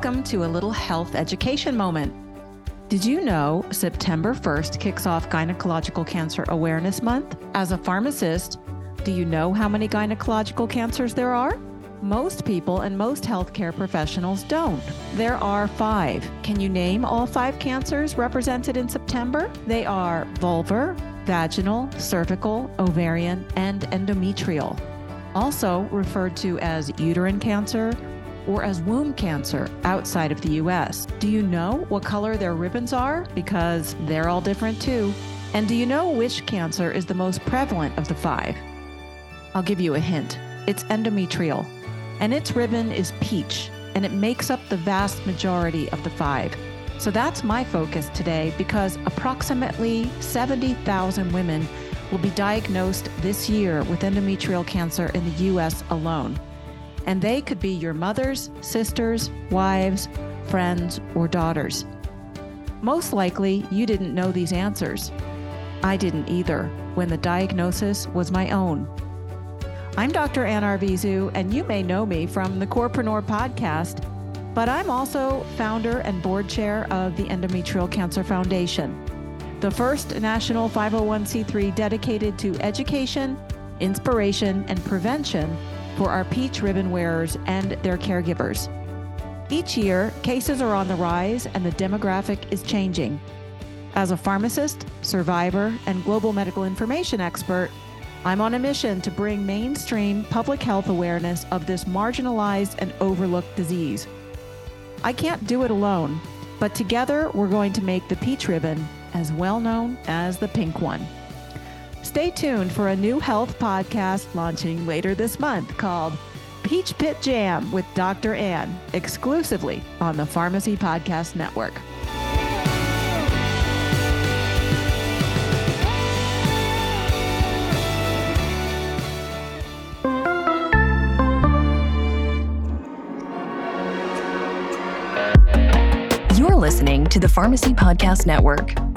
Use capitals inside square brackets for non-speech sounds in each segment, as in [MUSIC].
welcome to a little health education moment. Did you know September 1st kicks off Gynecological Cancer Awareness Month? As a pharmacist, do you know how many gynecological cancers there are? Most people and most healthcare professionals don't. There are five. Can you name all five cancers represented in September? They are vulvar, vaginal, cervical, ovarian, and endometrial. Also referred to as uterine cancer or as womb cancer outside of the US. Do you know what color their ribbons are? Because they're all different too. And do you know which cancer is the most prevalent of the five? I'll give you a hint it's endometrial and its ribbon is peach, and it makes up the vast majority of the five. So that's my focus today because approximately 70,000 women will be diagnosed this year with endometrial cancer in the US alone. And they could be your mothers, sisters, wives, friends, or daughters. Most likely, you didn't know these answers. I didn't either when the diagnosis was my own. I'm Dr. Ann Arvizu, and you may know me from the Corepreneur podcast, but I'm also founder and board chair of the Endometrial Cancer Foundation, the first national 501c3 dedicated to education, inspiration, and prevention for our peach ribbon wearers and their caregivers. Each year, cases are on the rise and the demographic is changing. As a pharmacist, survivor, and global medical information expert, I'm on a mission to bring mainstream public health awareness of this marginalized and overlooked disease. I can't do it alone, but together we're going to make the peach ribbon as well known as the pink one. Stay tuned for a new health podcast launching later this month called Peach Pit Jam with Dr. Ann, exclusively on the Pharmacy Podcast Network. You're listening to the Pharmacy Podcast Network.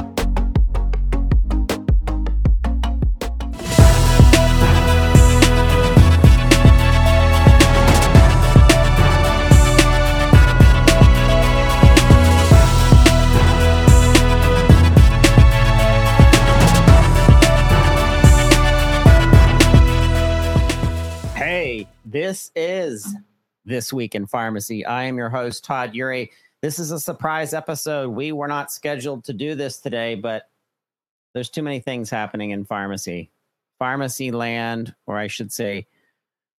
Is This Week in Pharmacy. I am your host, Todd Eury. This is a surprise episode. We were not scheduled to do this today, but there's too many things happening in pharmacy. Pharmacy land, or I should say,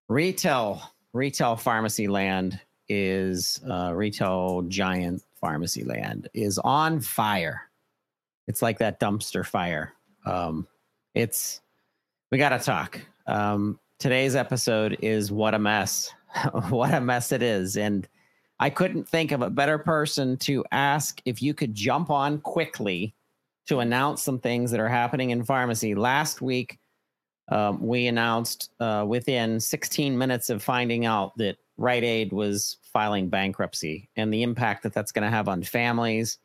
retail, retail pharmacy land is uh, retail giant pharmacy land is on fire. It's like that dumpster fire. Um, it's we got to talk. Um, today's episode is what a mess, [LAUGHS] what a mess it is, and I couldn't think of a better person to ask if you could jump on quickly to announce some things that are happening in pharmacy. Last week, um, we announced uh, within 16 minutes of finding out that Rite Aid was filing bankruptcy and the impact that that's going to have on families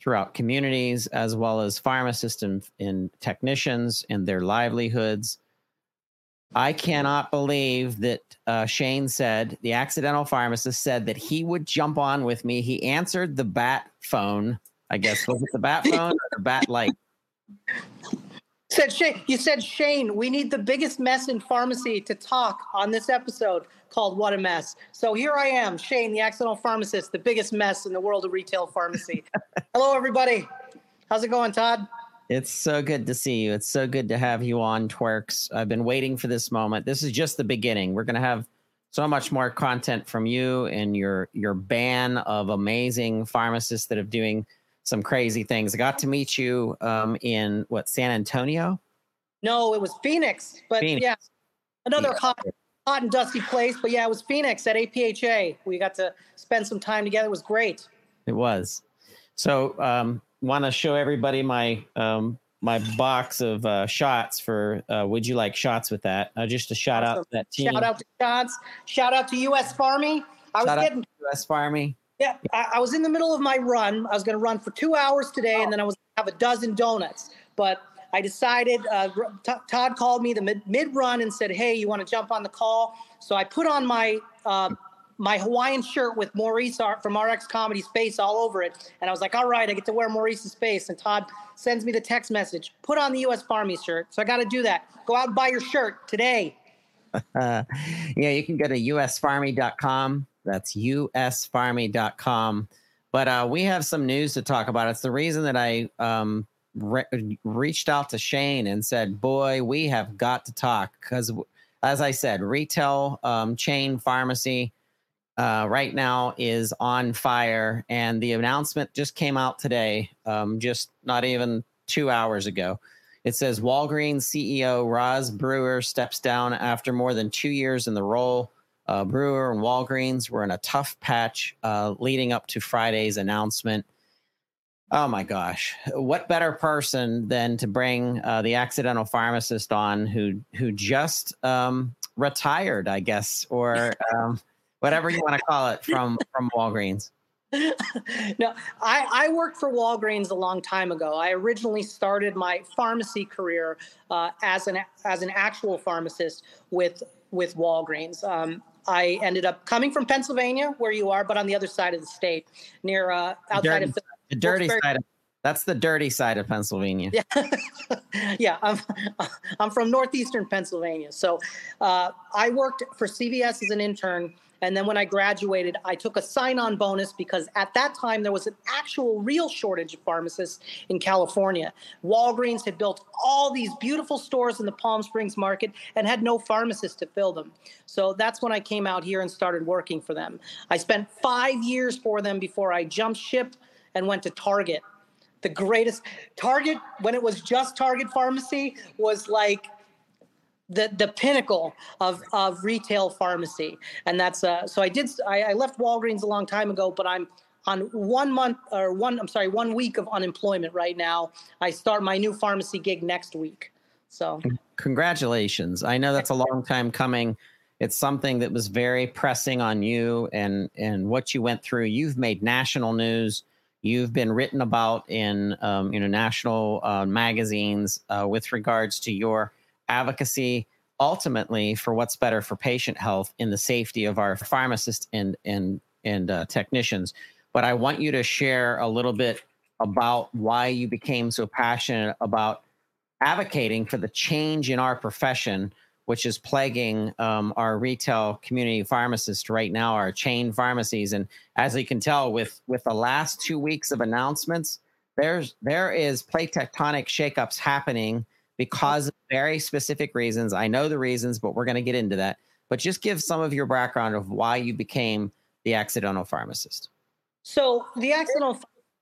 throughout communities, as well as pharmacists and, and technicians and their livelihoods. I cannot believe that uh, Shane said, the accidental pharmacist said that he would jump on with me. He answered the bat phone. I guess was it the bat [LAUGHS] phone or the bat light? Said Shane, you said Shane, we need the biggest mess in pharmacy to talk on this episode called What a Mess. So here I am, Shane, the accidental pharmacist, the biggest mess in the world of retail pharmacy. [LAUGHS] Hello, everybody. How's it going, Todd? It's so good to see you. It's so good to have you on, TWIRx. I've been waiting for this moment. This is just the beginning. We're going to have so much more content from you and your your ban of amazing pharmacists that are doing some crazy things. I got to meet you um, in what San Antonio. No, it was Phoenix, but Phoenix. yeah, another hot, hot and dusty place. But yeah, it was Phoenix at APHA. We got to spend some time together. It was great. It was. So um, want to show everybody my um, my box of uh, shots for uh, would you like shots with that? Uh, just a shout out to that team. Shout out to shots. Shout out to us farmy i shout was getting us farmy yeah I, I, was in the middle of my run. I was going to run for two hours today oh. and then i was have a dozen donuts. But i decided uh, t- todd called me the mid, mid run and said hey you want to jump on the call? So i put on my uh, my Hawaiian shirt with Maurice from RX Comedy's face all over it. And I was like, all right, I get to wear Maurice's face. And Todd sends me the text message, put on the US Farmy shirt. So I got to do that. Go out and buy your shirt today. [LAUGHS] Yeah, you can go to usfarmy.com. That's usfarmy.com. But uh, we have some news to talk about. It's the reason that I um, re- reached out to Shane and said, Boy, we have got to talk. Because, as I said, retail um, chain pharmacy uh, right now is on fire. And the announcement just came out today, um, just not even two hours ago. It says Walgreens CEO Roz Brewer steps down after more than two years in the role. Uh, Brewer and Walgreens were in a tough patch uh, leading up to Friday's announcement. Oh my gosh! What better person than to bring uh, the accidental pharmacist on who who just um, retired, I guess, or [LAUGHS] um, whatever you want to call it [LAUGHS] from from Walgreens. no, I, I worked for Walgreens a long time ago. I originally started my pharmacy career uh, as an as an actual pharmacist with with Walgreens. Um, I ended up coming from Pennsylvania, where you are, but on the other side of the state, near uh, outside dirty, of the, the dirty side. Of, that's the dirty side of Pennsylvania. Yeah, [LAUGHS] yeah. I'm I'm from northeastern Pennsylvania, so uh, I worked for CVS as an intern and then when I graduated, I took a sign on bonus because at that time there was an actual real shortage of pharmacists in California. Walgreens had built all these beautiful stores in the Palm Springs market and had no pharmacists to fill them. So that's when I came out here and started working for them. I spent five years for them before I jumped ship and went to Target. The greatest Target, when it was just Target Pharmacy, was like the the pinnacle of of retail pharmacy, and that's uh, so I did I, I left Walgreens a long time ago, but I'm on one month or one I'm sorry one week of unemployment right now. I start my new pharmacy gig next week. So congratulations! I know that's a long time coming. It's something that was very pressing on you and and what you went through. You've made national news. You've been written about in um, you know national uh, magazines uh, with regards to your advocacy ultimately for what's better for patient health in the safety of our pharmacists and and and uh, technicians. But I want you to share a little bit about why you became so passionate about advocating for the change in our profession, which is plaguing um, our retail community pharmacists right now, our chain pharmacies. And as you can tell, with with the last two weeks of announcements, there's there is plate tectonic shakeups happening because of very specific reasons. I know the reasons, but we're going to get into that. But just give some of your background of why you became the accidental pharmacist. So the accidental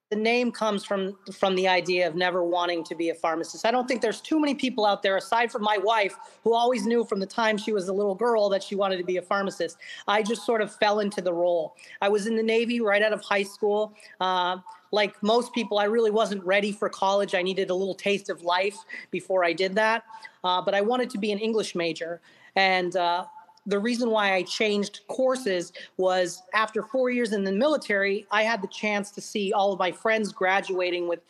the name comes from from the idea of never wanting to be a pharmacist. I don't think there's too many people out there aside from my wife who always knew from the time she was a little girl that she wanted to be a pharmacist. I just sort of fell into the role. I was in the Navy right out of high school. Uh, like most people, I really wasn't ready for college. I needed a little taste of life before I did that. Uh, but I wanted to be an English major. And uh, the reason why I changed courses was after four years in the military, I had the chance to see all of my friends graduating with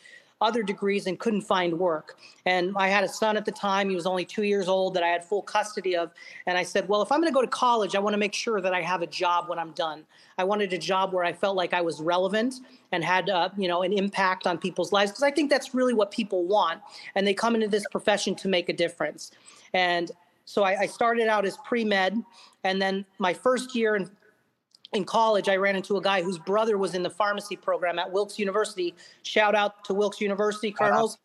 other degrees and couldn't find work. And I had a son at the time, he was only two years old, that I had full custody of. And I said, Well, if I'm going to go to college, I want to make sure that I have a job when I'm done. I wanted a job where I felt like I was relevant and had, uh, you know, an impact on people's lives because I think that's really what people want. And they come into this profession to make a difference. And so I, I started out as pre med. And then my first year in in college, I ran into a guy whose brother was in the pharmacy program at Wilkes University. Shout out to Wilkes University, Colonels.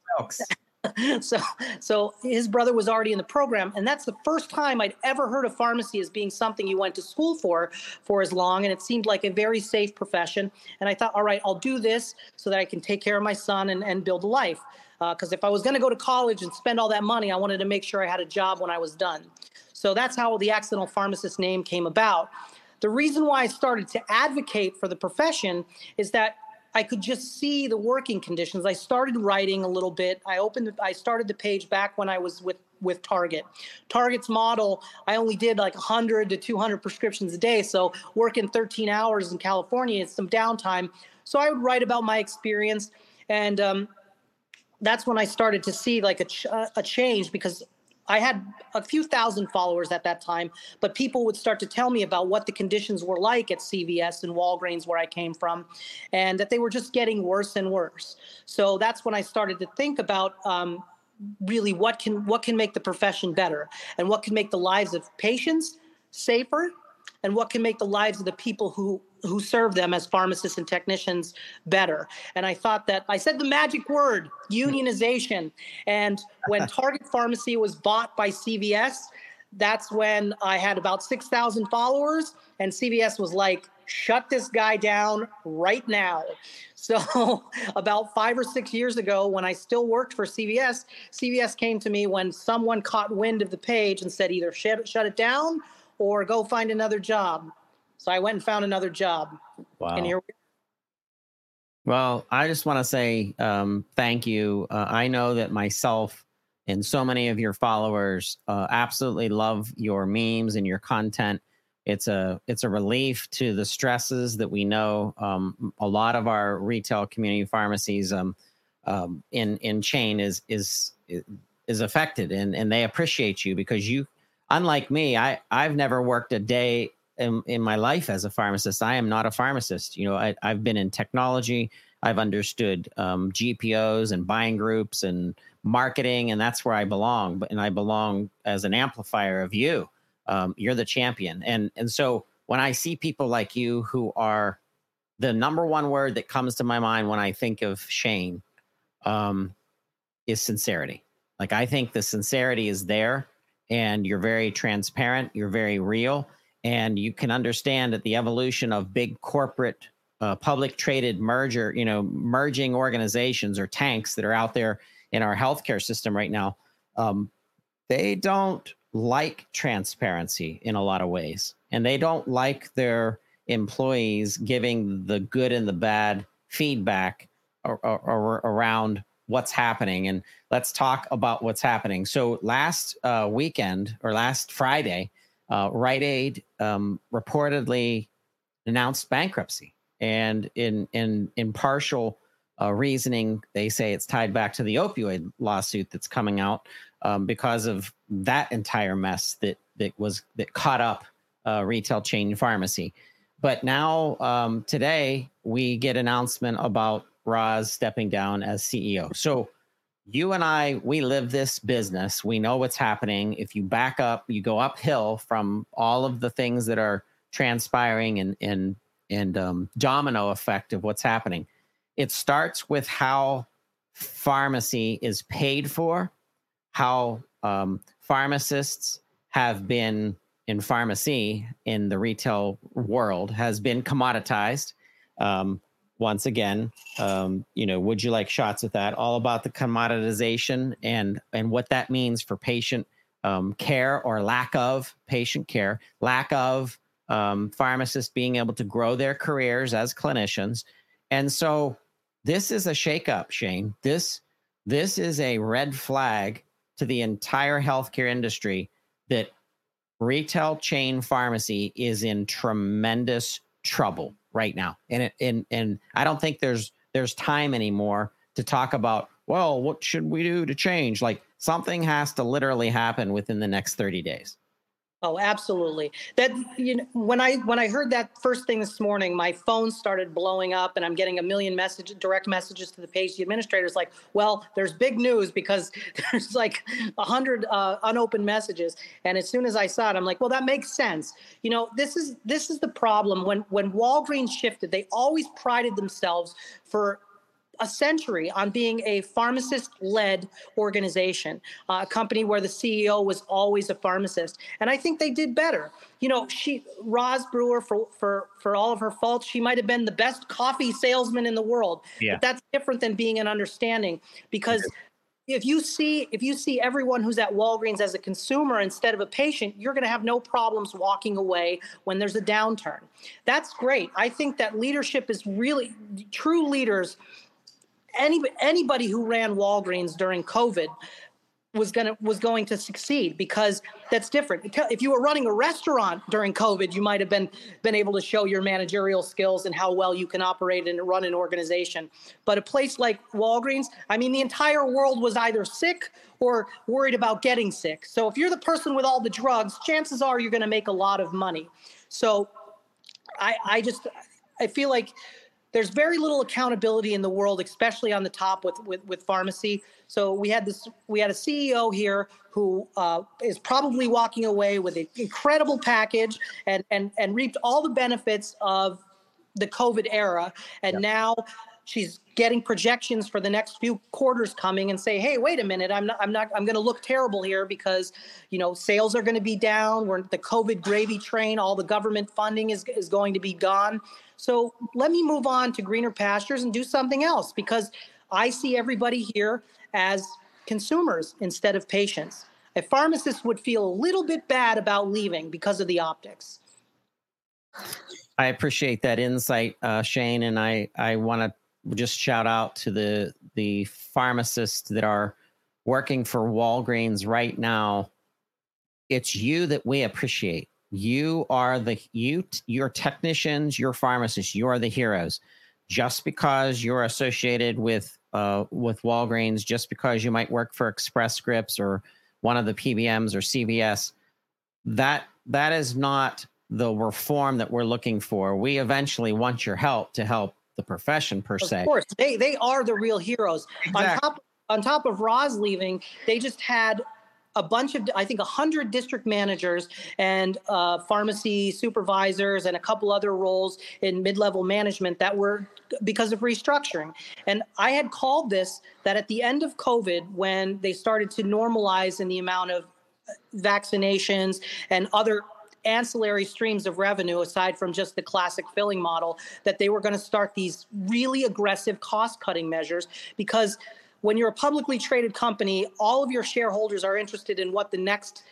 [LAUGHS] so, so his brother was already in the program, and that's the first time I'd ever heard of pharmacy as being something you went to school for for as long, and it seemed like a very safe profession. And I thought, all right, I'll do this so that I can take care of my son and, and build a life. Because uh, if I was going to go to college and spend all that money, I wanted to make sure I had a job when I was done. So that's how the accidental pharmacist name came about. The reason why I started to advocate for the profession is that I could just see the working conditions. I started writing a little bit. I opened, I started the page back when I was with with Target. Target's model, I only did like 100 to 200 prescriptions a day. So working 13 hours in California, it's some downtime. So I would write about my experience, and um, that's when I started to see like a, ch- a change because I had a few thousand followers at that time, but people would start to tell me about what the conditions were like at CVS and Walgreens, where I came from, and that they were just getting worse and worse. So that's when I started to think about um, really what can what can make the profession better and what can make the lives of patients safer and what can make the lives of the people who who serve them as pharmacists and technicians better. And I thought that I said the magic word, unionization. And when [LAUGHS] Target Pharmacy was bought by CVS, that's when I had about 6,000 followers and CVS was like, shut this guy down right now. [LAUGHS] So, about five or six years ago, when I still worked for CVS, CVS came to me when someone caught wind of the page and said either shut, shut it down or go find another job. So I went and found another job. Wow. And here we Well, I just want to say um, thank you. Uh, I know that myself and so many of your followers uh, absolutely love your memes and your content. It's a it's a relief to the stresses that we know um, a lot of our retail community pharmacies um, um, in in chain is is is affected, and and they appreciate you because you, unlike me, I I've never worked a day in, in my life as a pharmacist. I am not a pharmacist. You know, I, I've been in technology. I've understood um, GPOs and buying groups and marketing, and that's where I belong. But and I belong as an amplifier of you. Um, you're the champion, and and so when I see people like you who are the number one word that comes to my mind when I think of Shane um, is sincerity. Like I think the sincerity is there, and you're very transparent. You're very real, and you can understand that the evolution of big corporate uh, public traded merger you know merging organizations or tanks that are out there in our healthcare system right now um, they don't like transparency in a lot of ways and they don't like their employees giving the good and the bad feedback around what's happening and let's talk about what's happening so last uh, weekend or last friday uh, Rite Aid um, reportedly announced bankruptcy, and in in in partial uh, reasoning, they say it's tied back to the opioid lawsuit that's coming out um, because of that entire mess that that was that caught up uh, retail chain pharmacy. But now um, today we get announcement about Roz stepping down as CEO. So you and I, we live this business. We know what's happening. If you back up, you go uphill from all of the things that are transpiring and and and um, domino effect of what's happening. It starts with how pharmacy is paid for, how um, pharmacists have been in pharmacy in the retail world has been commoditized. Um, once again, um, you know, would you like shots at that? All about the commoditization and and what that means for patient um, care or lack of patient care, lack of um, pharmacists being able to grow their careers as clinicians, and so this is a shakeup, Shane. This this is a red flag to the entire healthcare industry that retail chain pharmacy is in tremendous trouble right now. And it, and and I don't think there's there's time anymore to talk about well, what should we do to change? Like something has to literally happen within the next 30 days. Oh, absolutely. That you know, when I when I heard that first thing this morning, my phone started blowing up, and I'm getting a million message direct messages to the page. The administrators like, "Well, there's big news because [LAUGHS] there's like a hundred uh, unopened messages." And as soon as I saw it, I'm like, "Well, that makes sense." You know, this is this is the problem when when Walgreens shifted. They always prided themselves for a century on being a pharmacist led organization, uh, a company where the CEO was always a pharmacist. And I think they did better. You know, she, Roz Brewer, for, for, for all of her faults, she might have been the best coffee salesman in the world. Yeah. But that's different than being an understanding because. If you see if you see everyone who's at Walgreens as a consumer instead of a patient, you're going to have no problems walking away when there's a downturn. That's great. I think that leadership is really true leaders any anybody who ran Walgreens during COVID was going to was going to succeed because that's different. If you were running a restaurant during COVID, you might have been been able to show your managerial skills and how well you can operate and run an organization. But a place like Walgreens, I mean, the entire world was either sick or worried about getting sick. So if you're the person with all the drugs, chances are you're going to make a lot of money. So I I just I feel like there's very little accountability in the world, especially on the top with, with, with pharmacy. So we had this, we had a CEO here who uh, is probably walking away with an incredible package and, and, and reaped all the benefits of the COVID era. And yep. now she's getting projections for the next few quarters coming and say, hey, wait a minute, I'm not, I'm not, I'm going to look terrible here because, you know, sales are going to be down. We're the COVID gravy train, all the government funding is, is going to be gone. So let me move on to greener pastures and do something else because I see everybody here as consumers instead of patients. A pharmacist would feel a little bit bad about leaving because of the optics. I appreciate that insight, uh, Shane, and I I want to just shout out to the the pharmacists that are working for Walgreens right now. It's you that we appreciate. You are the you your technicians your pharmacists you are the heroes. Just because you're associated with uh, with walgreens just because you might work for express scripts or one of the pbms or cvs that that is not the reform that we're looking for. We eventually want your help to help the profession per se of course they they are the real heroes exactly. on top on top of Roz leaving, they just had a bunch of, I think, 100 district managers and uh, pharmacy supervisors and a couple other roles in mid level management that were because of restructuring. And I had called this that at the end of COVID, when they started to normalize in the amount of uh, vaccinations and other ancillary streams of revenue aside from just the classic filling model that they were going to start these really aggressive cost cutting measures because when you're a publicly traded company, all of your shareholders are interested in what the next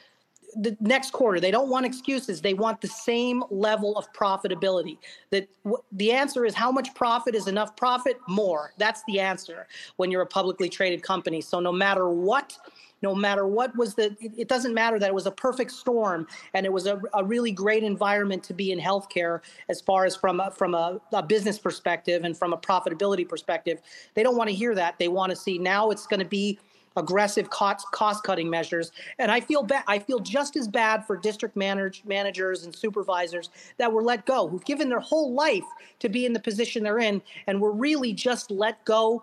the next quarter. They don't want excuses. They want the same level of profitability. That w- the answer is how much profit is enough profit? More. That's the answer when you're a publicly traded company. So no matter what no matter what was the it doesn't matter that it was a perfect storm and it was a, a really great environment to be in healthcare as far as from a, from a, a business perspective and from a profitability perspective. They don't want to hear that. They want to see now it's going to be aggressive cost cost cutting measures. And i feel bad i feel just as bad for district manage, managers and supervisors that were let go who've given their whole life to be in the position they're in and were really just let go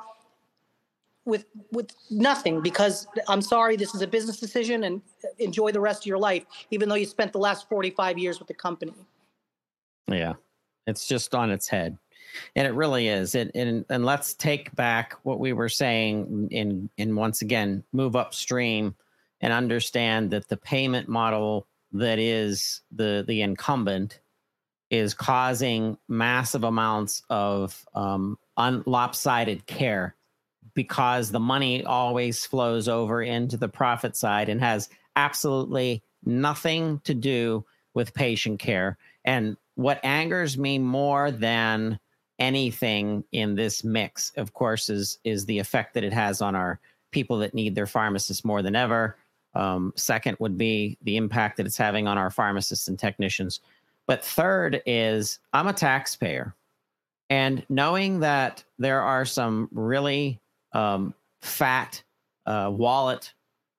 with with nothing because I'm sorry, this is a business decision, and enjoy the rest of your life, even though you spent the last 45 years with the company. Yeah, it's just on its head, and it really is. And and let's take back what we were saying, and and once again move upstream and understand that the payment model that is the the incumbent is causing massive amounts of um, un- lopsided care because the money always flows over into the profit side and has absolutely nothing to do with patient care. And what angers me more than anything in this mix, of course, is is the effect that it has on our people that need their pharmacists more than ever. Um, second would be the impact that it's having on our pharmacists and technicians. But third is I'm a taxpayer. And knowing that there are some really um, fat uh, wallet,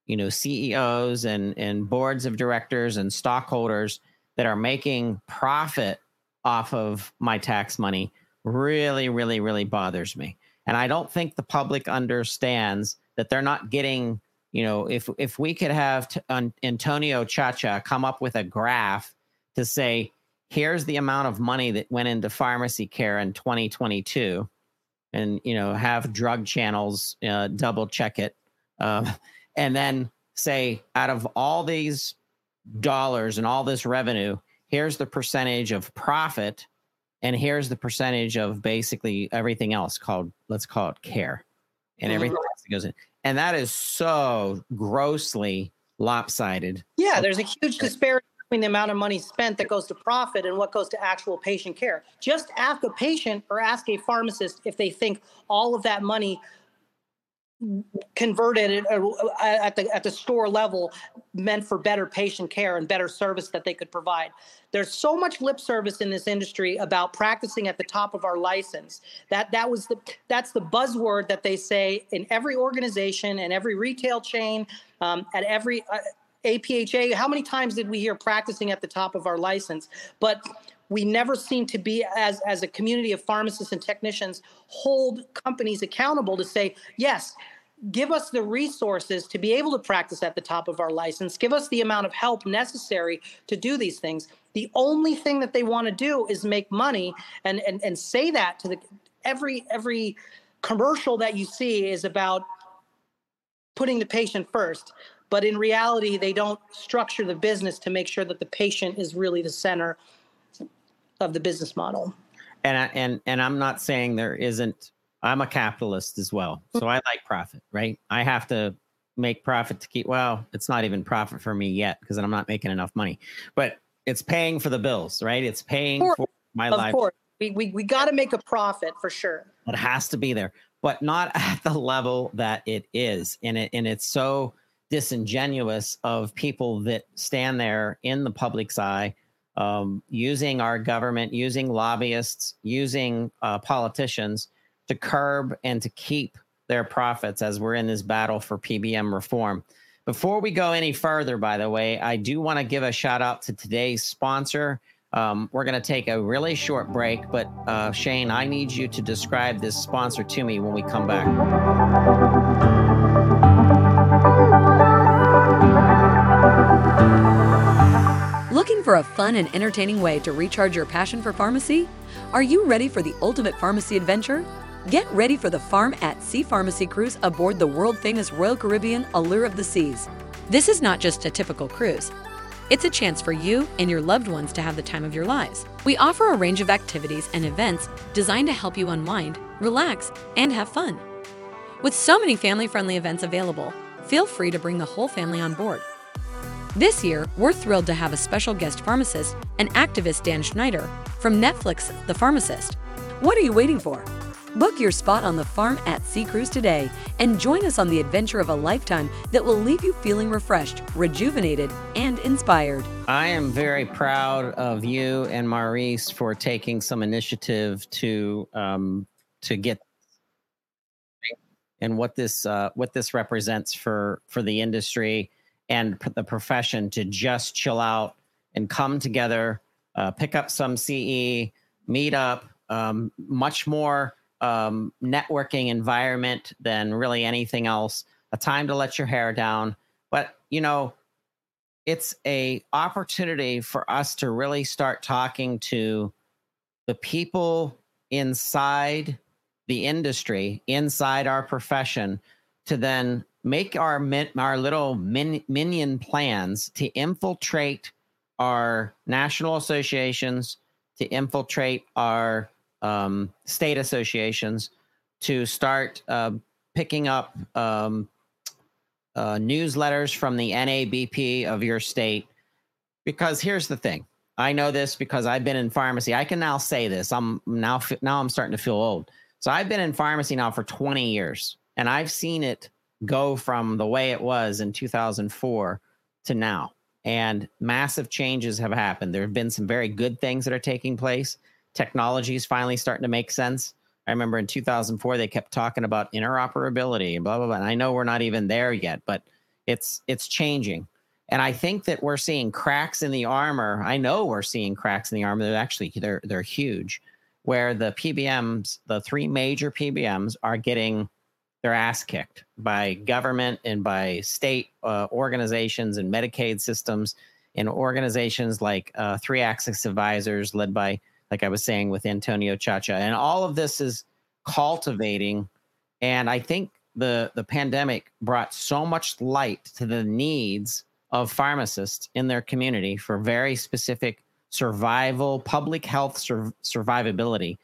you know, CEOs and and boards of directors and stockholders that are making profit off of my tax money really, really, really bothers me. And I don't think the public understands that they're not getting. You know, if if we could have t- Antonio Ciaccia come up with a graph to say, here's the amount of money that went into pharmacy care in 2022 and you know have drug channels uh, double check it uh, [LAUGHS] and then say out of all these dollars and all this revenue here's the percentage of profit and here's the percentage of basically everything else called let's call it care and mm-hmm. everything else that goes in and that is so grossly lopsided yeah there's a huge disparity between the amount of money spent that goes to profit and what goes to actual patient care. Just ask a patient or ask a pharmacist if they think all of that money converted uh, at the at the store level meant for better patient care and better service that they could provide there's so much lip service in this industry about practicing at the top of our license that that was the that's the buzzword that they say in every organization and every retail chain um, at every uh, apha how many times did we hear practicing at the top of our license? But we never seem to be as as a community of pharmacists and technicians hold companies accountable to say yes give us the resources to be able to practice at the top of our license. Give us the amount of help necessary to do these things. The only thing that they want to do is make money and and, and say that to the every every commercial that you see is about putting the patient first but in reality they don't structure the business to make sure that the patient is really the center of the business model. And I, and and I'm not saying there isn't. I'm a capitalist as well, so I like profit, right? I have to make profit to keep. Well, it's not even profit for me yet because I'm not making enough money, but it's paying for the bills, right? It's paying for my of life. Of course, we we, we got to make a profit for sure. It has to be there, but not [LAUGHS] at the level that it is, and it and it's so disingenuous of people that stand there in the public's eye um, using our government, using lobbyists, using uh, politicians to curb and to keep their profits as we're in this battle for PBM reform. Before we go any further, by the way, I do want to give a shout out to today's sponsor. Um, we're going to take a really short break, but uh, Shane, I need you to describe this sponsor to me when we come back. For a fun and entertaining way to recharge your passion for pharmacy? Are you ready for the ultimate pharmacy adventure? Get ready for the Farm at Sea Pharmacy cruise aboard the world famous Royal Caribbean Allure of the Seas. This is not just a typical cruise. It's a chance for you and your loved ones to have the time of your lives. We offer a range of activities and events designed to help you unwind, relax, and have fun. With so many family friendly events available, feel free to bring the whole family on board. This year, we're thrilled to have a special guest pharmacist and activist Dan Schneider from Netflix The Pharmacist. What are you waiting for? Book your spot on the Farm at Sea Cruise today and join us on the adventure of a lifetime that will leave you feeling refreshed, rejuvenated, and inspired. I am very proud of you and Maurice for taking some initiative to um, to get and what this uh, what this represents for for the industry and the profession to just chill out and come together, uh, pick up some CE, meet up, um, much more um, networking environment than really anything else. A time to let your hair down, but you know, it's a opportunity for us to really start talking to the people inside the industry, inside our profession, to then make our min, our little min, minion plans to infiltrate our national associations, to infiltrate our um, state associations, to start uh, picking up um, uh, newsletters from the NABP of your state. Because here's the thing. I know this because I've been in pharmacy. I can now say this. I'm now now I'm starting to feel old. So I've been in pharmacy now for 20 years and I've seen it go from the way it was in 2004 to now. And massive changes have happened. There have been some very good things that are taking place. Technology is finally starting to make sense. I remember in 2004 they kept talking about interoperability and blah blah blah. And I know we're not even there yet, but it's it's changing. And I think that we're seeing cracks in the armor. I know we're seeing cracks in the armor. They're actually they're they're huge, where the PBMs, the three major PBMs, are getting their ass kicked by government and by state uh, organizations and Medicaid systems and organizations like uh, Three Axis Advisors, led by, like I was saying, with Antonio Ciaccia. And all of this is cultivating. And I think the the pandemic brought so much light to the needs of pharmacists in their community for very specific survival, public health sur- survivability.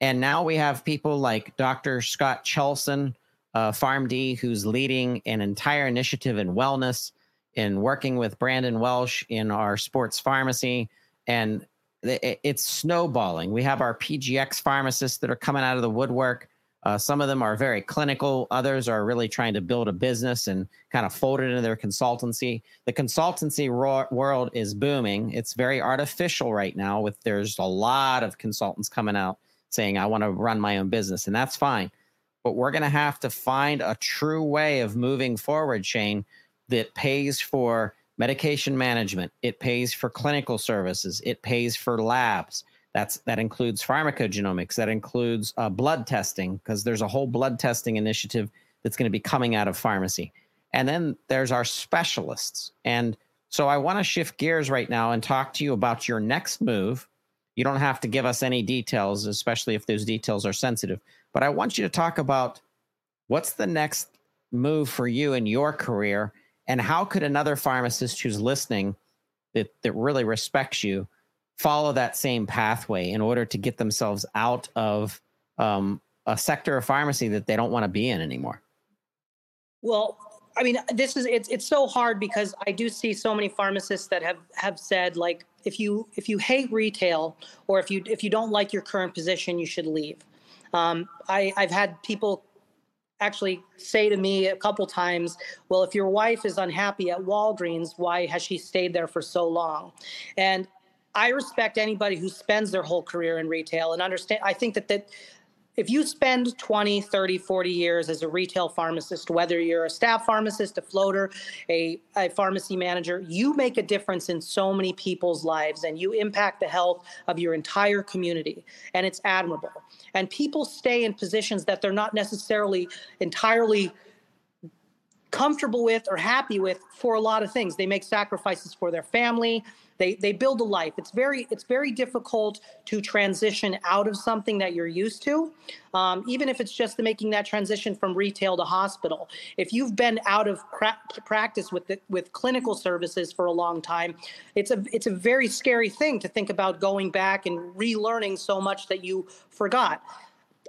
And now we have people like Dr. Scott Chelson, uh, PharmD, who's leading an entire initiative in wellness, in working with Brandon Welsh in our sports pharmacy. And it's snowballing. We have our PGX pharmacists that are coming out of the woodwork. Uh, some of them are very clinical. Others are really trying to build a business and kind of fold it into their consultancy. The consultancy ro- world is booming. It's very artificial right now. With there's a lot of consultants coming out saying, "I want to run my own business," and that's fine. But we're going to have to find a true way of moving forward, Shane, that pays for medication management. It pays for clinical services. It pays for labs that's that includes pharmacogenomics. That includes uh, blood testing because there's a whole blood testing initiative that's going to be coming out of pharmacy. And then there's our specialists. And so I want to shift gears right now and talk to you about your next move. You don't have to give us any details, especially if those details are sensitive. But I want you to talk about what's the next move for you in your career and how could another pharmacist who's listening that, that really respects you follow that same pathway in order to get themselves out of um, a sector of pharmacy that they don't want to be in anymore? Well, I mean, this is it's it's so hard because I do see so many pharmacists that have have said like if you if you hate retail or if you if you don't like your current position, you should leave. Um, I I've had people actually say to me a couple times, well, if your wife is unhappy at Walgreens, why has she stayed there for so long? And I respect anybody who spends their whole career in retail and understand. I think that that if you spend 20, 30, 40 years as a retail pharmacist, whether you're a staff pharmacist, a floater, a, a pharmacy manager, you make a difference in so many people's lives and you impact the health of your entire community. And it's admirable. And people stay in positions that they're not necessarily entirely comfortable with or happy with for a lot of things. They make sacrifices for their family, they they build a life. It's very it's very difficult to transition out of something that you're used to, um, even if it's just making that transition from retail to hospital. If you've been out of pra- practice with the, with clinical services for a long time, it's a it's a very scary thing to think about going back and relearning so much that you forgot.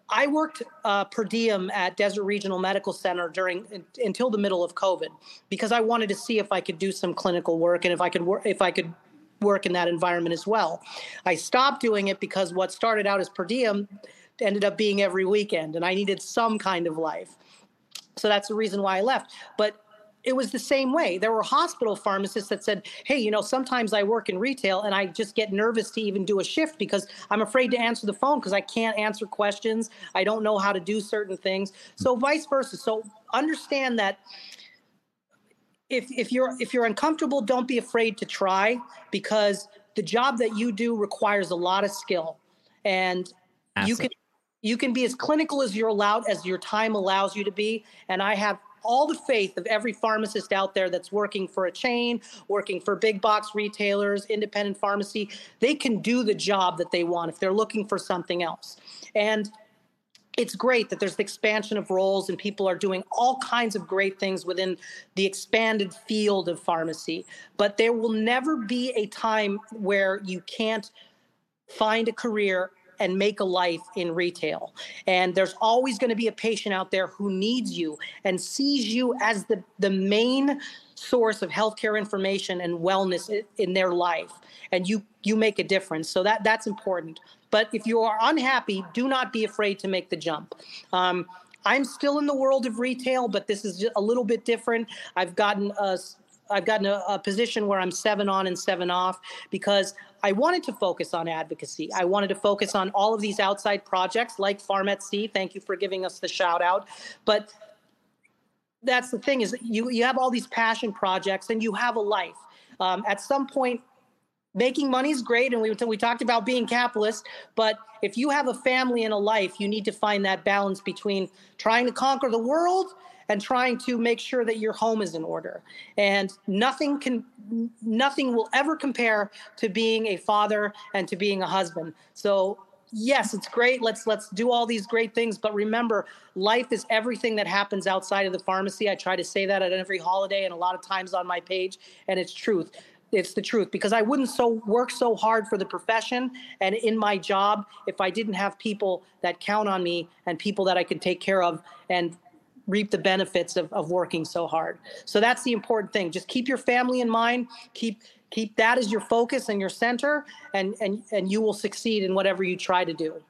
I worked uh, per diem at Desert Regional Medical Center during until the middle of COVID because I wanted to see if I could do some clinical work and if I could work if I could work in that environment as well. I stopped doing it because what started out as per diem ended up being every weekend, and I needed some kind of life. So that's the reason why I left. But it was the same way. There were hospital pharmacists that said, Hey, you know, sometimes I work in retail and I just get nervous to even do a shift because I'm afraid to answer the phone because I can't answer questions. I don't know how to do certain things. So, vice versa. So, understand that if if you're if you're uncomfortable, don't be afraid to try because the job that you do requires a lot of skill, and you can you can be as clinical as you're allowed as your time allows you to be. And I have all the faith of every pharmacist out there that's working for a chain, working for big box retailers, independent pharmacy. They can do the job that they want if they're looking for something else. And it's great that there's the expansion of roles and people are doing all kinds of great things within the expanded field of pharmacy. But there will never be a time where you can't find a career and make a life in retail. And there's always going to be a patient out there who needs you and sees you as the, the main source of healthcare information and wellness in their life. And you you make a difference. So that that's important. But if you are unhappy, do not be afraid to make the jump. Um, I'm still in the world of retail, but this is a little bit different. I've gotten a I've gotten a, a, position where I'm seven on and seven off because I wanted to focus on advocacy. I wanted to focus on all of these outside projects like Farm at Sea. Thank you for giving us the shout out. But that's the thing is you you have all these passion projects and you have a life. Um, at some point, making money is great and we, we talked about being capitalist but if you have a family and a life you need to find that balance between trying to conquer the world and trying to make sure that your home is in order. And nothing can nothing will ever compare to being a father and to being a husband. So yes it's great. Let's let's do all these great things but remember life is everything that happens outside of the pharmacy. I try to say that at every holiday and a lot of times on my page and it's truth it's the truth because I wouldn't so work so hard for the profession and in my job if I didn't have people that count on me and people that I could take care of and reap the benefits of, of working so hard. So that's the important thing. Just keep your family in mind. Keep keep that as your focus and your center and and and you will succeed in whatever you try to do.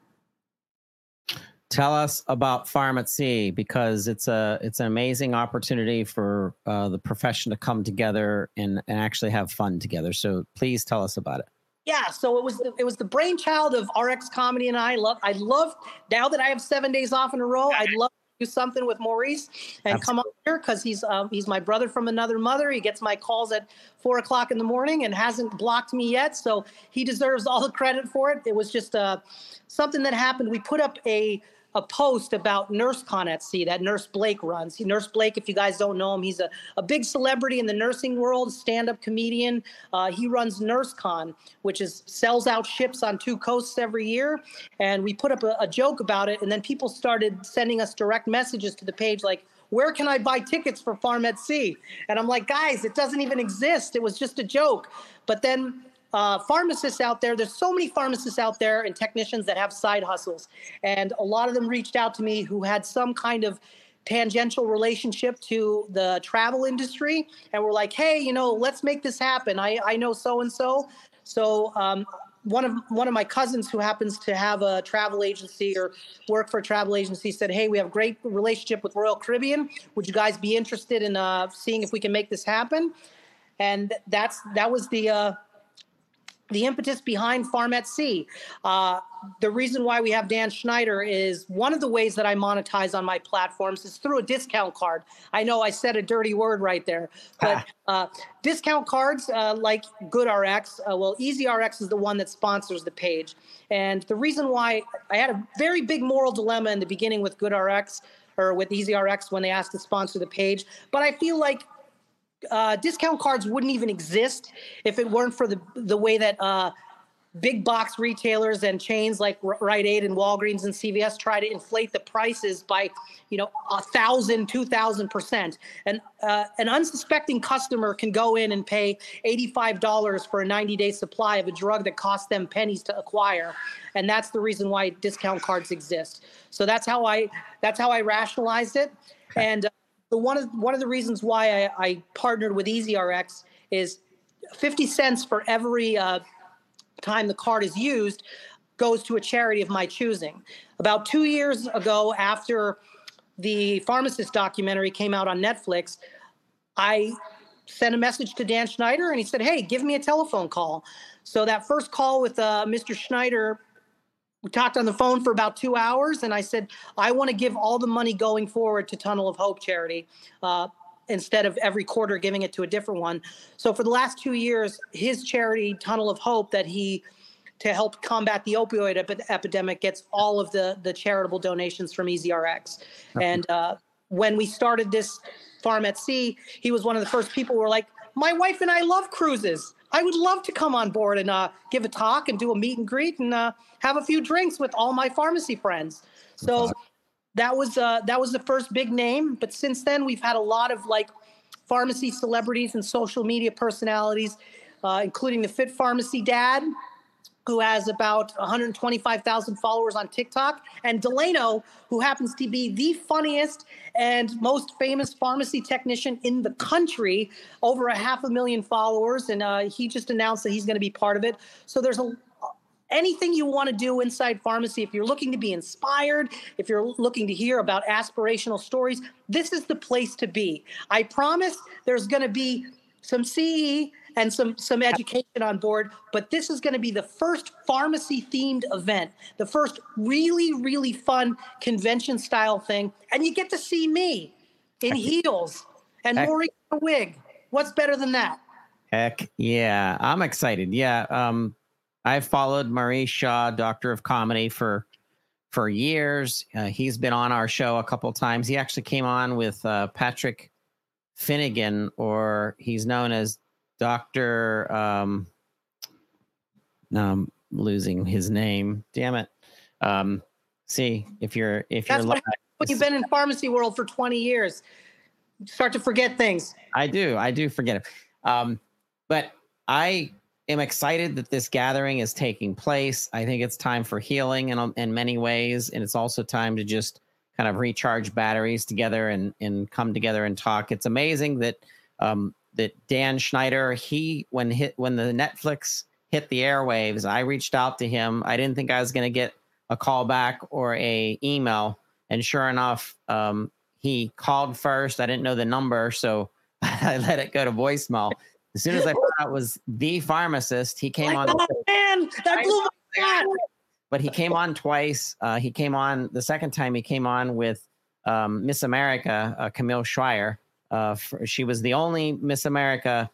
Tell us about Farm at Sea because it's a it's an amazing opportunity for uh, the profession to come together and, and actually have fun together. So please tell us about it. Yeah, so it was it was the brainchild of RX Comedy and I love I love now that I have seven days off in a row. I'd love to do something with Maurice and Absolutely. come up here because he's um, he's my brother from another mother. He gets my calls at four o'clock in the morning and hasn't blocked me yet, so he deserves all the credit for it. It was just uh, something that happened. We put up a a post about NurseCon at Sea that Nurse Blake runs. Nurse Blake, if you guys don't know him, he's a, a big celebrity in the nursing world, stand-up comedian. Uh, he runs NurseCon, which is sells out ships on two coasts every year. And we put up a, a joke about it, and then people started sending us direct messages to the page like, where can I buy tickets for Farm at Sea? And I'm like, guys, it doesn't even exist. It was just a joke. But then uh, pharmacists out there. There's so many pharmacists out there and technicians that have side hustles, and a lot of them reached out to me who had some kind of tangential relationship to the travel industry, and were like, "Hey, you know, let's make this happen. I I know so and so." So um, one of one of my cousins who happens to have a travel agency or work for a travel agency said, "Hey, we have a great relationship with Royal Caribbean. Would you guys be interested in uh, seeing if we can make this happen?" And that's that was the uh, the impetus behind Farm at Sea. Uh, the reason why we have Dan Schneider is one of the ways that I monetize on my platforms is through a discount card. I know I said a dirty word right there, [LAUGHS] but uh, discount cards uh, like GoodRx, uh, well, EasyRx is the one that sponsors the page. And the reason why I had a very big moral dilemma in the beginning with GoodRx or with EasyRx when they asked to sponsor the page, but I feel like uh, discount cards wouldn't even exist if it weren't for the the way that uh, big box retailers and chains like Rite Aid and Walgreens and CVS try to inflate the prices by, you know, a thousand, two thousand percent. And uh, an unsuspecting customer can go in and pay eighty-five dollars for a ninety-day supply of a drug that costs them pennies to acquire, and that's the reason why discount cards exist. So that's how I that's how I rationalized it, and. The one of one of the reasons why I, I partnered with EasyRx is 50 cents for every uh, time the card is used goes to a charity of my choosing. About two years ago, after the pharmacist documentary came out on Netflix, I sent a message to Dan Schneider and he said, Hey, give me a telephone call. So that first call with uh, Mr. Schneider we talked on the phone for about two hours, and I said, I want to give all the money going forward to Tunnel of Hope charity. Uh, instead of every quarter giving it to a different one. So for the last two years, his charity, Tunnel of Hope, that he to help combat the opioid ep- epidemic, gets all of the the charitable donations from EZRX. And uh, when we started this farm at sea, he was one of the first people who were like, "My wife and I love cruises. I would love to come on board and uh, give a talk and do a meet and greet and uh, have a few drinks with all my pharmacy friends. So that was uh, that was the first big name. But since then, we've had a lot of like pharmacy celebrities and social media personalities, uh, including the Fit Pharmacy Dad, who has about 125,000 followers on TikTok, and Delano, who happens to be the funniest and most famous pharmacy technician in the country, over a half a million followers, and uh, he just announced that he's going to be part of it. So there's a anything you want to do inside pharmacy, if you're looking to be inspired, if you're looking to hear about aspirational stories, this is the place to be. I promise there's going to be some CE and some some education on board, but this is going to be the first pharmacy themed event, the first really really fun convention style thing, and you get to see me in heels and Maureen in a wig. What's better than that? Heck yeah, I'm excited. Yeah, um, I've followed Maurice Shaw, Doctor of Comedy, for for years. Uh, he's been on our show a couple times. He actually came on with uh, Patrick Finnegan, or he's known as Doctor. Um, um, losing his name. Damn it. Um, see if you're if That's you're what [LAUGHS] when you've been in pharmacy world for 20 years start to forget things i do i do forget it um, but i am excited that this gathering is taking place. I think it's time for healing in, in many ways. And it's also time to just kind of recharge batteries together and, and come together and talk. It's amazing that, um, that Dan Schneider, he, when hit, when the Netflix hit the airwaves, I reached out to him. I didn't think I was going to get a call back or a email. And sure enough, um, he called first. I didn't know the number, so [LAUGHS] I let it go to voicemail. As soon as I found out it was the pharmacist, he came on. Oh, man, that blew my mind. But he came on twice. Uh, he came on the second time. He came on with um, Miss America, uh, Camille Schrier. Uh, for, she was the only Miss America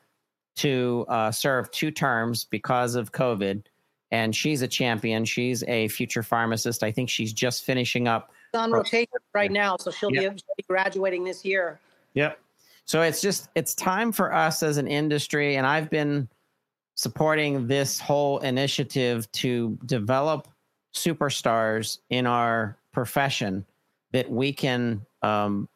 to uh, serve two terms because of COVID, and she's a champion. She's a future pharmacist. I think she's just finishing up on rotation right now, so she'll, yep. be, she'll be graduating this year. Yep. So it's just it's time for us as an industry, and I've been supporting this whole initiative to develop superstars in our profession that we can um,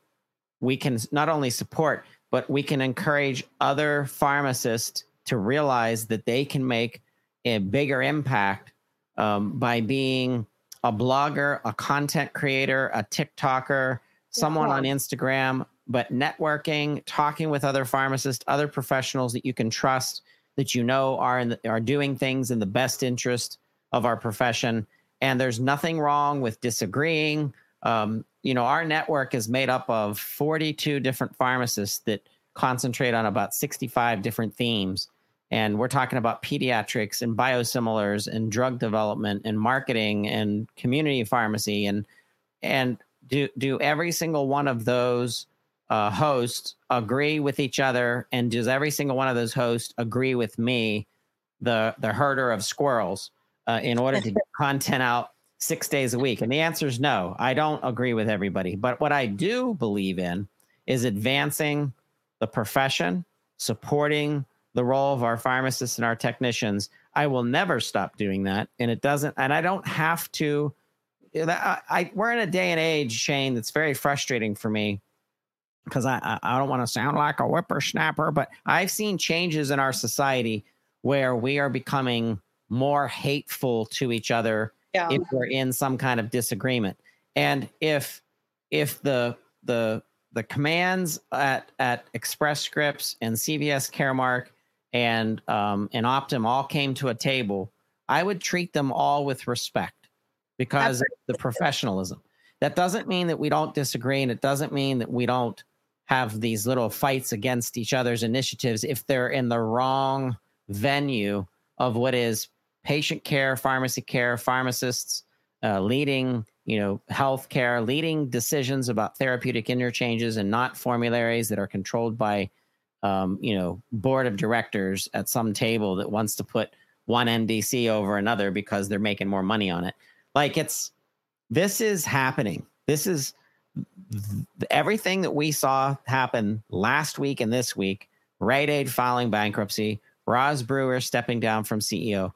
we can not only support but we can encourage other pharmacists to realize that they can make a bigger impact um, by being a blogger, a content creator, a TikToker, someone yeah. on Instagram, but networking, talking with other pharmacists, other professionals that you can trust, that you know are the, are doing things in the best interest of our profession. And there's nothing wrong with disagreeing. Um, you know, our network is made up of 42 different pharmacists that concentrate on about 65 different themes. And we're talking about pediatrics and biosimilars and drug development and marketing and community pharmacy and and do do every single one of those uh, hosts agree with each other and does every single one of those hosts agree with me the the herder of squirrels uh, in order to get [LAUGHS] content out six days a week? And the answer is no. I don't agree with everybody. But what I do believe in is advancing the profession, supporting the role of our pharmacists and our technicians. I will never stop doing that. And it doesn't, and I don't have to. I, I we're in a day and age, Shane, that's very frustrating for me because I, I don't want to sound like a whippersnapper, but I've seen changes in our society where we are becoming more hateful to each other yeah. if we're in some kind of disagreement. And if if the the the commands at at Express Scripts and CVS Caremark and um, and Optum all came to a table, I would treat them all with respect because of the professionalism. That doesn't mean that we don't disagree, and it doesn't mean that we don't have these little fights against each other's initiatives if they're in the wrong venue of what is patient care, pharmacy care, pharmacists uh, leading, you know, healthcare, leading decisions about therapeutic interchanges and not formularies that are controlled by, um, you know, board of directors at some table that wants to put one NDC over another because they're making more money on it. Like it's this is happening. This is everything that we saw happen last week and this week. Rite Aid filing bankruptcy, Roz Brewer stepping down from CEO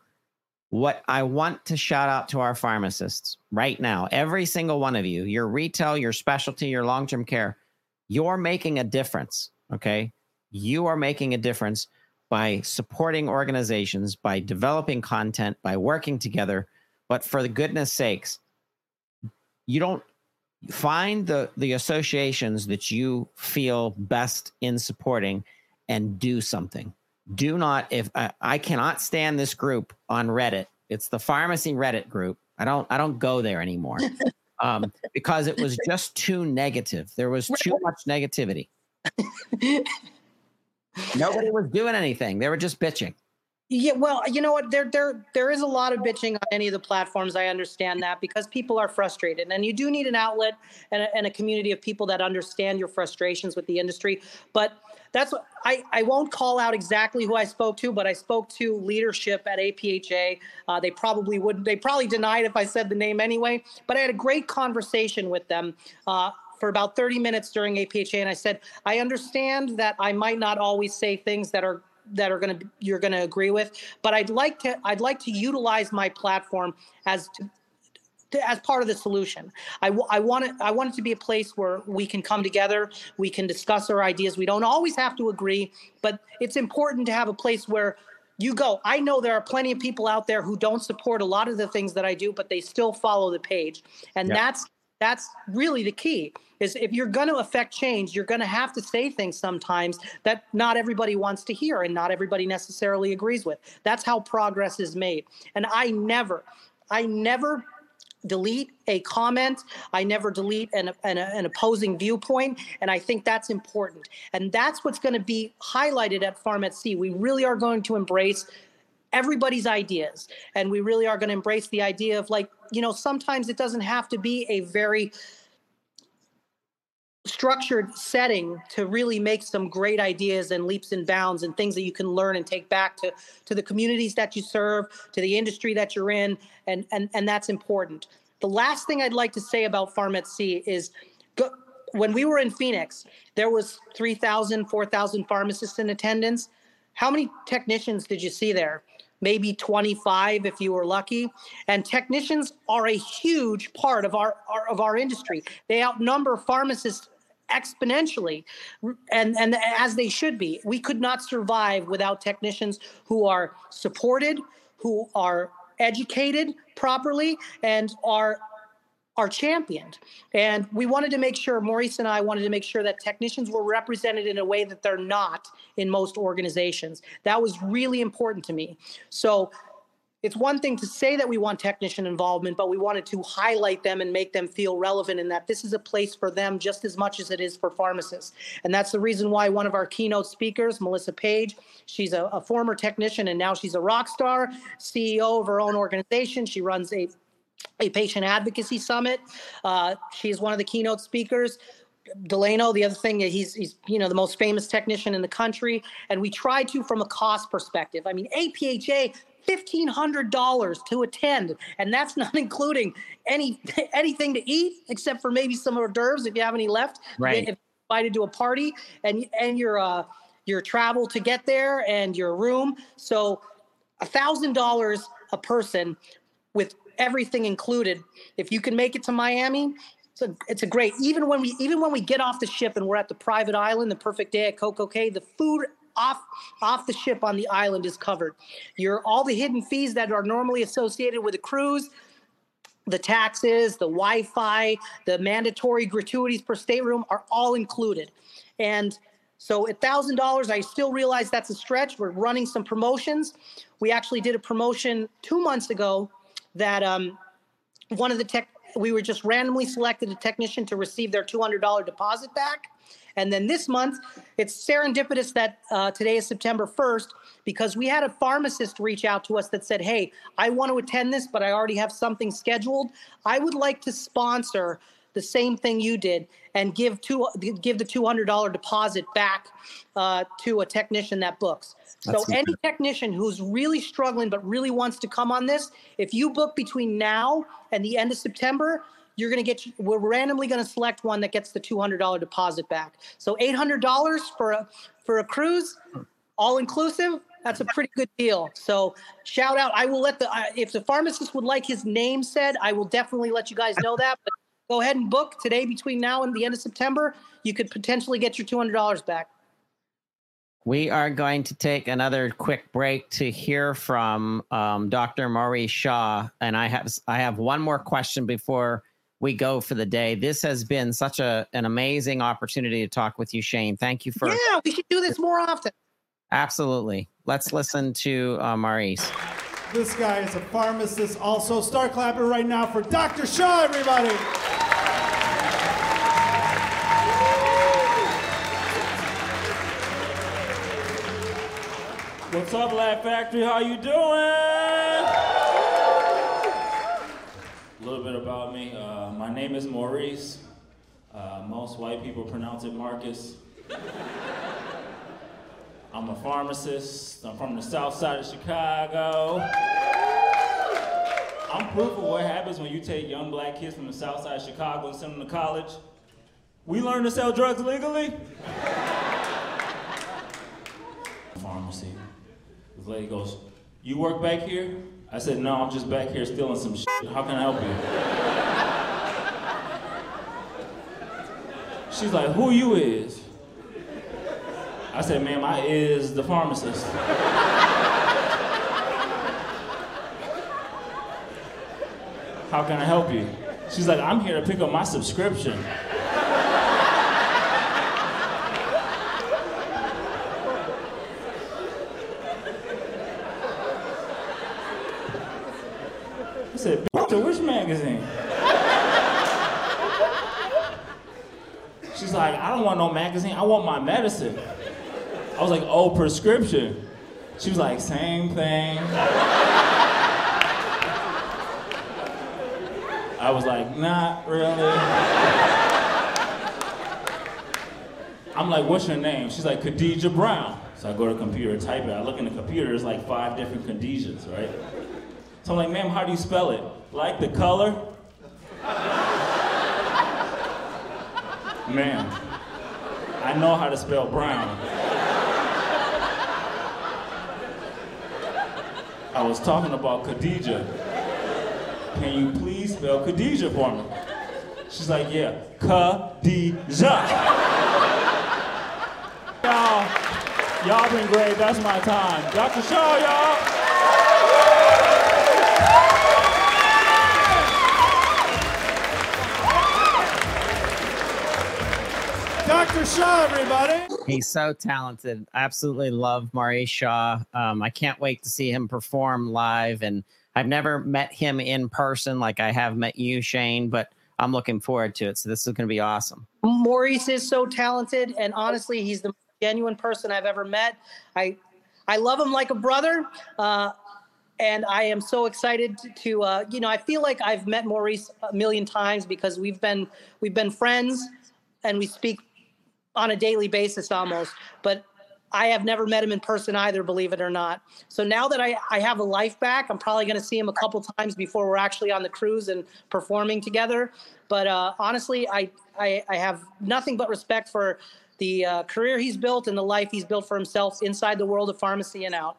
what I want to shout out to our pharmacists right now, every single one of you, your retail, your specialty, your long term care, you're making a difference. Okay. You are making a difference by supporting organizations, by developing content, by working together. But for the goodness sakes, you don't find the, the associations that you feel best in supporting and do something do not if I, I cannot stand this group on reddit. It's the pharmacy reddit group. I don't i don't go there anymore. [LAUGHS] Um, because it was just too negative. There was too much negativity. [LAUGHS] Nobody was doing anything. They were just bitching. Yeah, well, you know what? There, there, there is a lot of bitching on any of the platforms. I understand that because people are frustrated, and you do need an outlet and a, and a community of people that understand your frustrations with the industry. But that's what I, I won't call out exactly who I spoke to, but I spoke to leadership at APHA. Uh, they probably wouldn't, they probably denied if I said the name anyway, but I had a great conversation with them. Uh, for about 30 minutes during APHA, and I said, I understand that I might not always say things that are that are going to you're going to agree with but i'd like to i'd like to utilize my platform as to, as part of the solution. I, I want it. I want it to be a place where we can come together. We can discuss our ideas. We don't always have to agree, but it's important to have a place where you go. I know there are plenty of people out there who don't support a lot of the things that I do, but they still follow the page, and yep. that's that's really the key. Is if you're going to affect change, you're going to have to say things sometimes that not everybody wants to hear and not everybody necessarily agrees with. That's how progress is made. And I never, I never delete a comment. I never delete an, an, an, opposing viewpoint. And I think that's important. And that's what's going to be highlighted at Farm at Sea. We really are going to embrace everybody's ideas. And we really are going to embrace the idea of like, you know, sometimes it doesn't have to be a very structured setting to really make some great ideas and leaps and bounds and things that you can learn and take back to to the communities that you serve to the industry that you're in and and and that's important. The last thing i'd like to say about farm at sea is go, when we were in phoenix there was 3000 4000 pharmacists in attendance. How many technicians did you see there maybe 25 if you were lucky. And technicians are a huge part of our, our, of our industry. They outnumber pharmacists exponentially and and as they should be we could not survive without technicians who are supported who are educated properly and are are championed. And we wanted to make sure, Maurice and I wanted to make sure that technicians were represented in a way that they're not in most organizations. That was really important to me. So it's one thing to say that we want technician involvement, but we wanted to highlight them and make them feel relevant in that this is a place for them just as much as it is for pharmacists. And that's the reason why one of our keynote speakers, Melissa Page, she's a, a former technician and now she's a rock star, CEO of her own organization. She runs a a patient advocacy summit. Uh, she's one of the keynote speakers. Delano, the other thing, he's he's you know the most famous technician in the country, and we try to from a cost perspective. I mean, APHA. Fifteen hundred dollars to attend, and that's [LAUGHS] not including any anything to eat except for maybe some hors d'oeuvres if you have any left. Right. If invited to a party, and and your uh, your travel to get there and your room. So, a thousand dollars a person with everything included. If you can make it to Miami, it's a, it's a great. Even when we even when we get off the ship and we're at the private island, the perfect day at Coco Cay, the food off off the ship on the island is covered. Your all the hidden fees that are normally associated with a cruise, the taxes, the Wi-Fi, the mandatory gratuities per stateroom are all included. And so at thousand dollars, I still realize that's a stretch. We're running some promotions. We actually did a promotion two months ago that um, one of the tech we were just randomly selected a technician to receive their $200 deposit back. And then this month, it's serendipitous that uh, today is September 1st because we had a pharmacist reach out to us that said, Hey, I want to attend this, but I already have something scheduled. I would like to sponsor the same thing you did and give two give the $200 deposit back uh, to a technician that books. So any technician who's really struggling but really wants to come on this, if you book between now and the end of September, you're going to get we're randomly going to select one that gets the $200 deposit back. So $800 for a for a cruise, all inclusive, that's a pretty good deal. So shout out. I will let the if the pharmacist would like his name said, I will definitely let you guys know that. But go ahead and book today between now and the end of September. You could potentially get your $200 back. We are going to take another quick break to hear from um, Dr. Maurice Shaw, and I have I have one more question before we go for the day. This has been such a an amazing opportunity to talk with you, Shane. Thank you for. Yeah, we should do this more often. Absolutely. Let's listen to uh, Maurice. This guy is a pharmacist, also. Start clapping right now for Dr. Shaw, everybody. What's up, Laugh Factory? How you doing? A little bit about me. Uh, my name is Maurice. Uh, most white people pronounce it Marcus. I'm a pharmacist. I'm from the south side of Chicago. I'm proof of what happens when you take young black kids from the south side of Chicago and send them to college. We learn to sell drugs legally. Pharmacy. This lady goes, You work back here? I said, No, I'm just back here stealing some shit. How can I help you? She's like, Who you is? I said, Ma'am, I is the pharmacist. How can I help you? She's like, I'm here to pick up my subscription. said, doctor, which magazine? She's like, I don't want no magazine. I want my medicine. I was like, oh, prescription. She was like, same thing. I was like, not really. I'm like, what's your name? She's like, Khadijah Brown. So I go to computer, type it. I look in the computer, there's like five different Khadijas, right? So I'm like, ma'am, how do you spell it? Like the color? Ma'am, I know how to spell brown. I was talking about Khadijah. Can you please spell Khadijah for me? She's like, yeah, Khadijah. y'all, y'all been great. That's my time. Dr. Shaw, y'all. Dr. Shaw, everybody. He's so talented. Absolutely love Maurice Shaw. Um, I can't wait to see him perform live. And I've never met him in person like I have met you, Shane, but I'm looking forward to it. So this is going to be awesome. Maurice is so talented, and honestly, he's the genuine person I've ever met. I I love him like a brother. Uh, and I am so excited to, uh, you know, I feel like I've met Maurice a million times because we've been we've been friends, and we speak on a daily basis almost. But I have never met him in person either, believe it or not. So now that I, I have a life back, I'm probably going to see him a couple times before we're actually on the cruise and performing together. But uh, honestly, I, I, I have nothing but respect for the uh, career he's built and the life he's built for himself inside the world of pharmacy and out.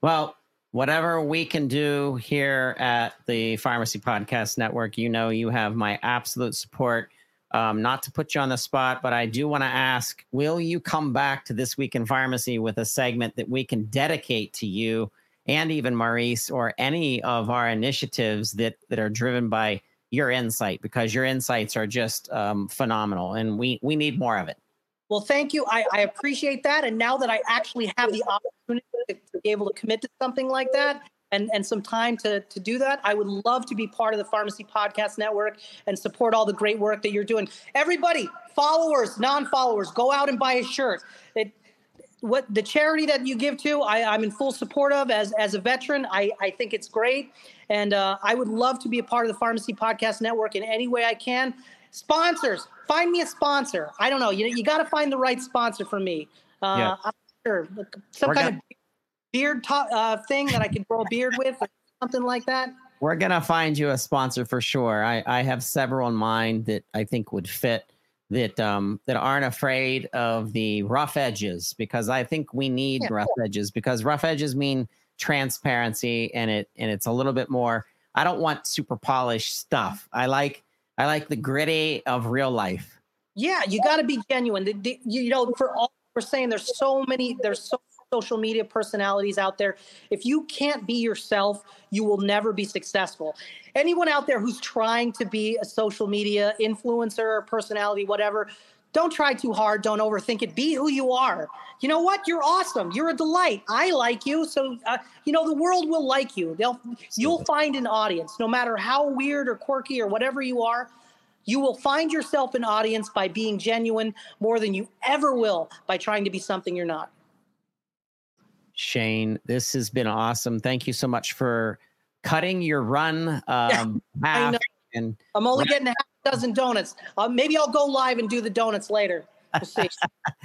Well, whatever we can do here at the Pharmacy Podcast Network, you know, you have my absolute support. Um, not to put you on the spot, but I do want to ask Will you come back to This Week in Pharmacy with a segment that we can dedicate to you and even Maurice or any of our initiatives that, that are driven by your insight? Because your insights are just um, phenomenal and we, we need more of it. Well, thank you. I, I appreciate that. And now that I actually have the opportunity to, to be able to commit to something like that, and, and some time to, to do that. I would love to be part of the Pharmacy Podcast Network and support all the great work that you're doing. Everybody, followers, non-followers, go out and buy a shirt. It, what the charity that you give to, I, I'm in full support of as as a veteran. I, I think it's great, and uh, I would love to be a part of the Pharmacy Podcast Network in any way I can. Sponsors, find me a sponsor. I don't know. You you got to find the right sponsor for me. Uh, Yeah. I'm sure some We're kind gonna- of beard to- uh, thing that I could grow a beard with, or something like that. We're gonna find you a sponsor for sure. I, I have several in mind that I think would fit that um that aren't afraid of the rough edges because I think we need Yeah. rough edges because rough edges mean transparency and it and it's a little bit more I don't want super polished stuff. I like I like the gritty of real life. Yeah, you got to be genuine. The- the- you know, for all we're saying, there's so many, there's so social media personalities out there. If you can't be yourself, you will never be successful. Anyone out there who's trying to be a social media influencer, or personality, whatever, don't try too hard. Don't overthink it. Be who you are. You know what? You're awesome. You're a delight. I like you. So, uh, you know, the world will like you. They'll, you'll find an audience, no matter how weird or quirky or whatever you are. You will find yourself an audience by being genuine more than you ever will by trying to be something you're not. Shane, this has been awesome. Thank you so much for cutting your run um [LAUGHS] I know. and I'm only getting a half dozen donuts. Uh, maybe I'll go live and do the donuts later. We'll [LAUGHS]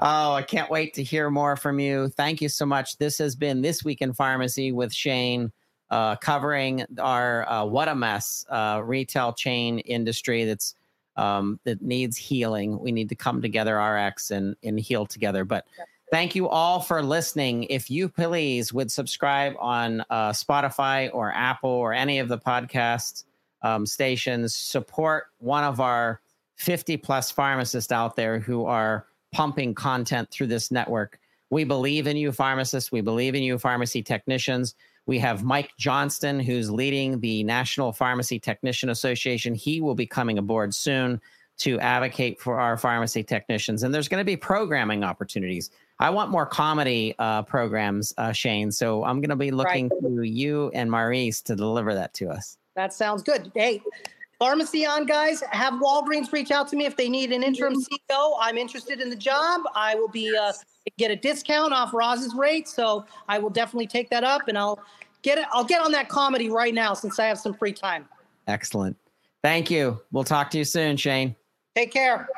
oh, I can't wait to hear more from you. Thank you so much. This has been This Week in Pharmacy with Shane, uh, covering our uh, What a Mess uh, retail chain industry that's um, that needs healing. We need to come together, RX, and, and heal together. But thank you all for listening. If you please would subscribe on uh, Spotify or Apple or any of the podcast um, stations, support one of our 50 plus pharmacists out there who are pumping content through this network. We believe in you, pharmacists. We believe in you, pharmacy technicians. We have Mike Johnston, who's leading the National Pharmacy Technician Association. He will be coming aboard soon to advocate for our pharmacy technicians. And there's going to be programming opportunities. I want more comedy uh, programs, uh, Shane. So I'm going to be looking right. to you and Maurice to deliver that to us. That sounds good. Hey, Pharmacy on, guys. Have Walgreens reach out to me if they need an interim CEO. I'm interested in the job. I will be uh, get a discount off Roz's rate, so I will definitely take that up, and I'll get it. I'll get on that comedy right now since I have some free time. Excellent. Thank you. We'll talk to you soon, Shane. Take care.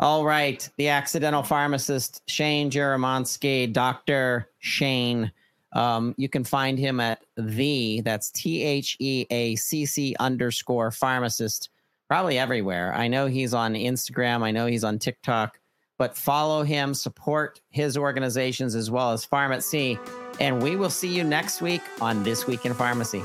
All right. The accidental pharmacist, Shane Jerominski, Dr. Shane. Um, you can find him at the, that's T H E A C C underscore pharmacist, probably everywhere. I know he's on Instagram. I know he's on TikTok, but follow him, support his organizations as well as Pharmacy. And we will see you next week on This Week in Pharmacy.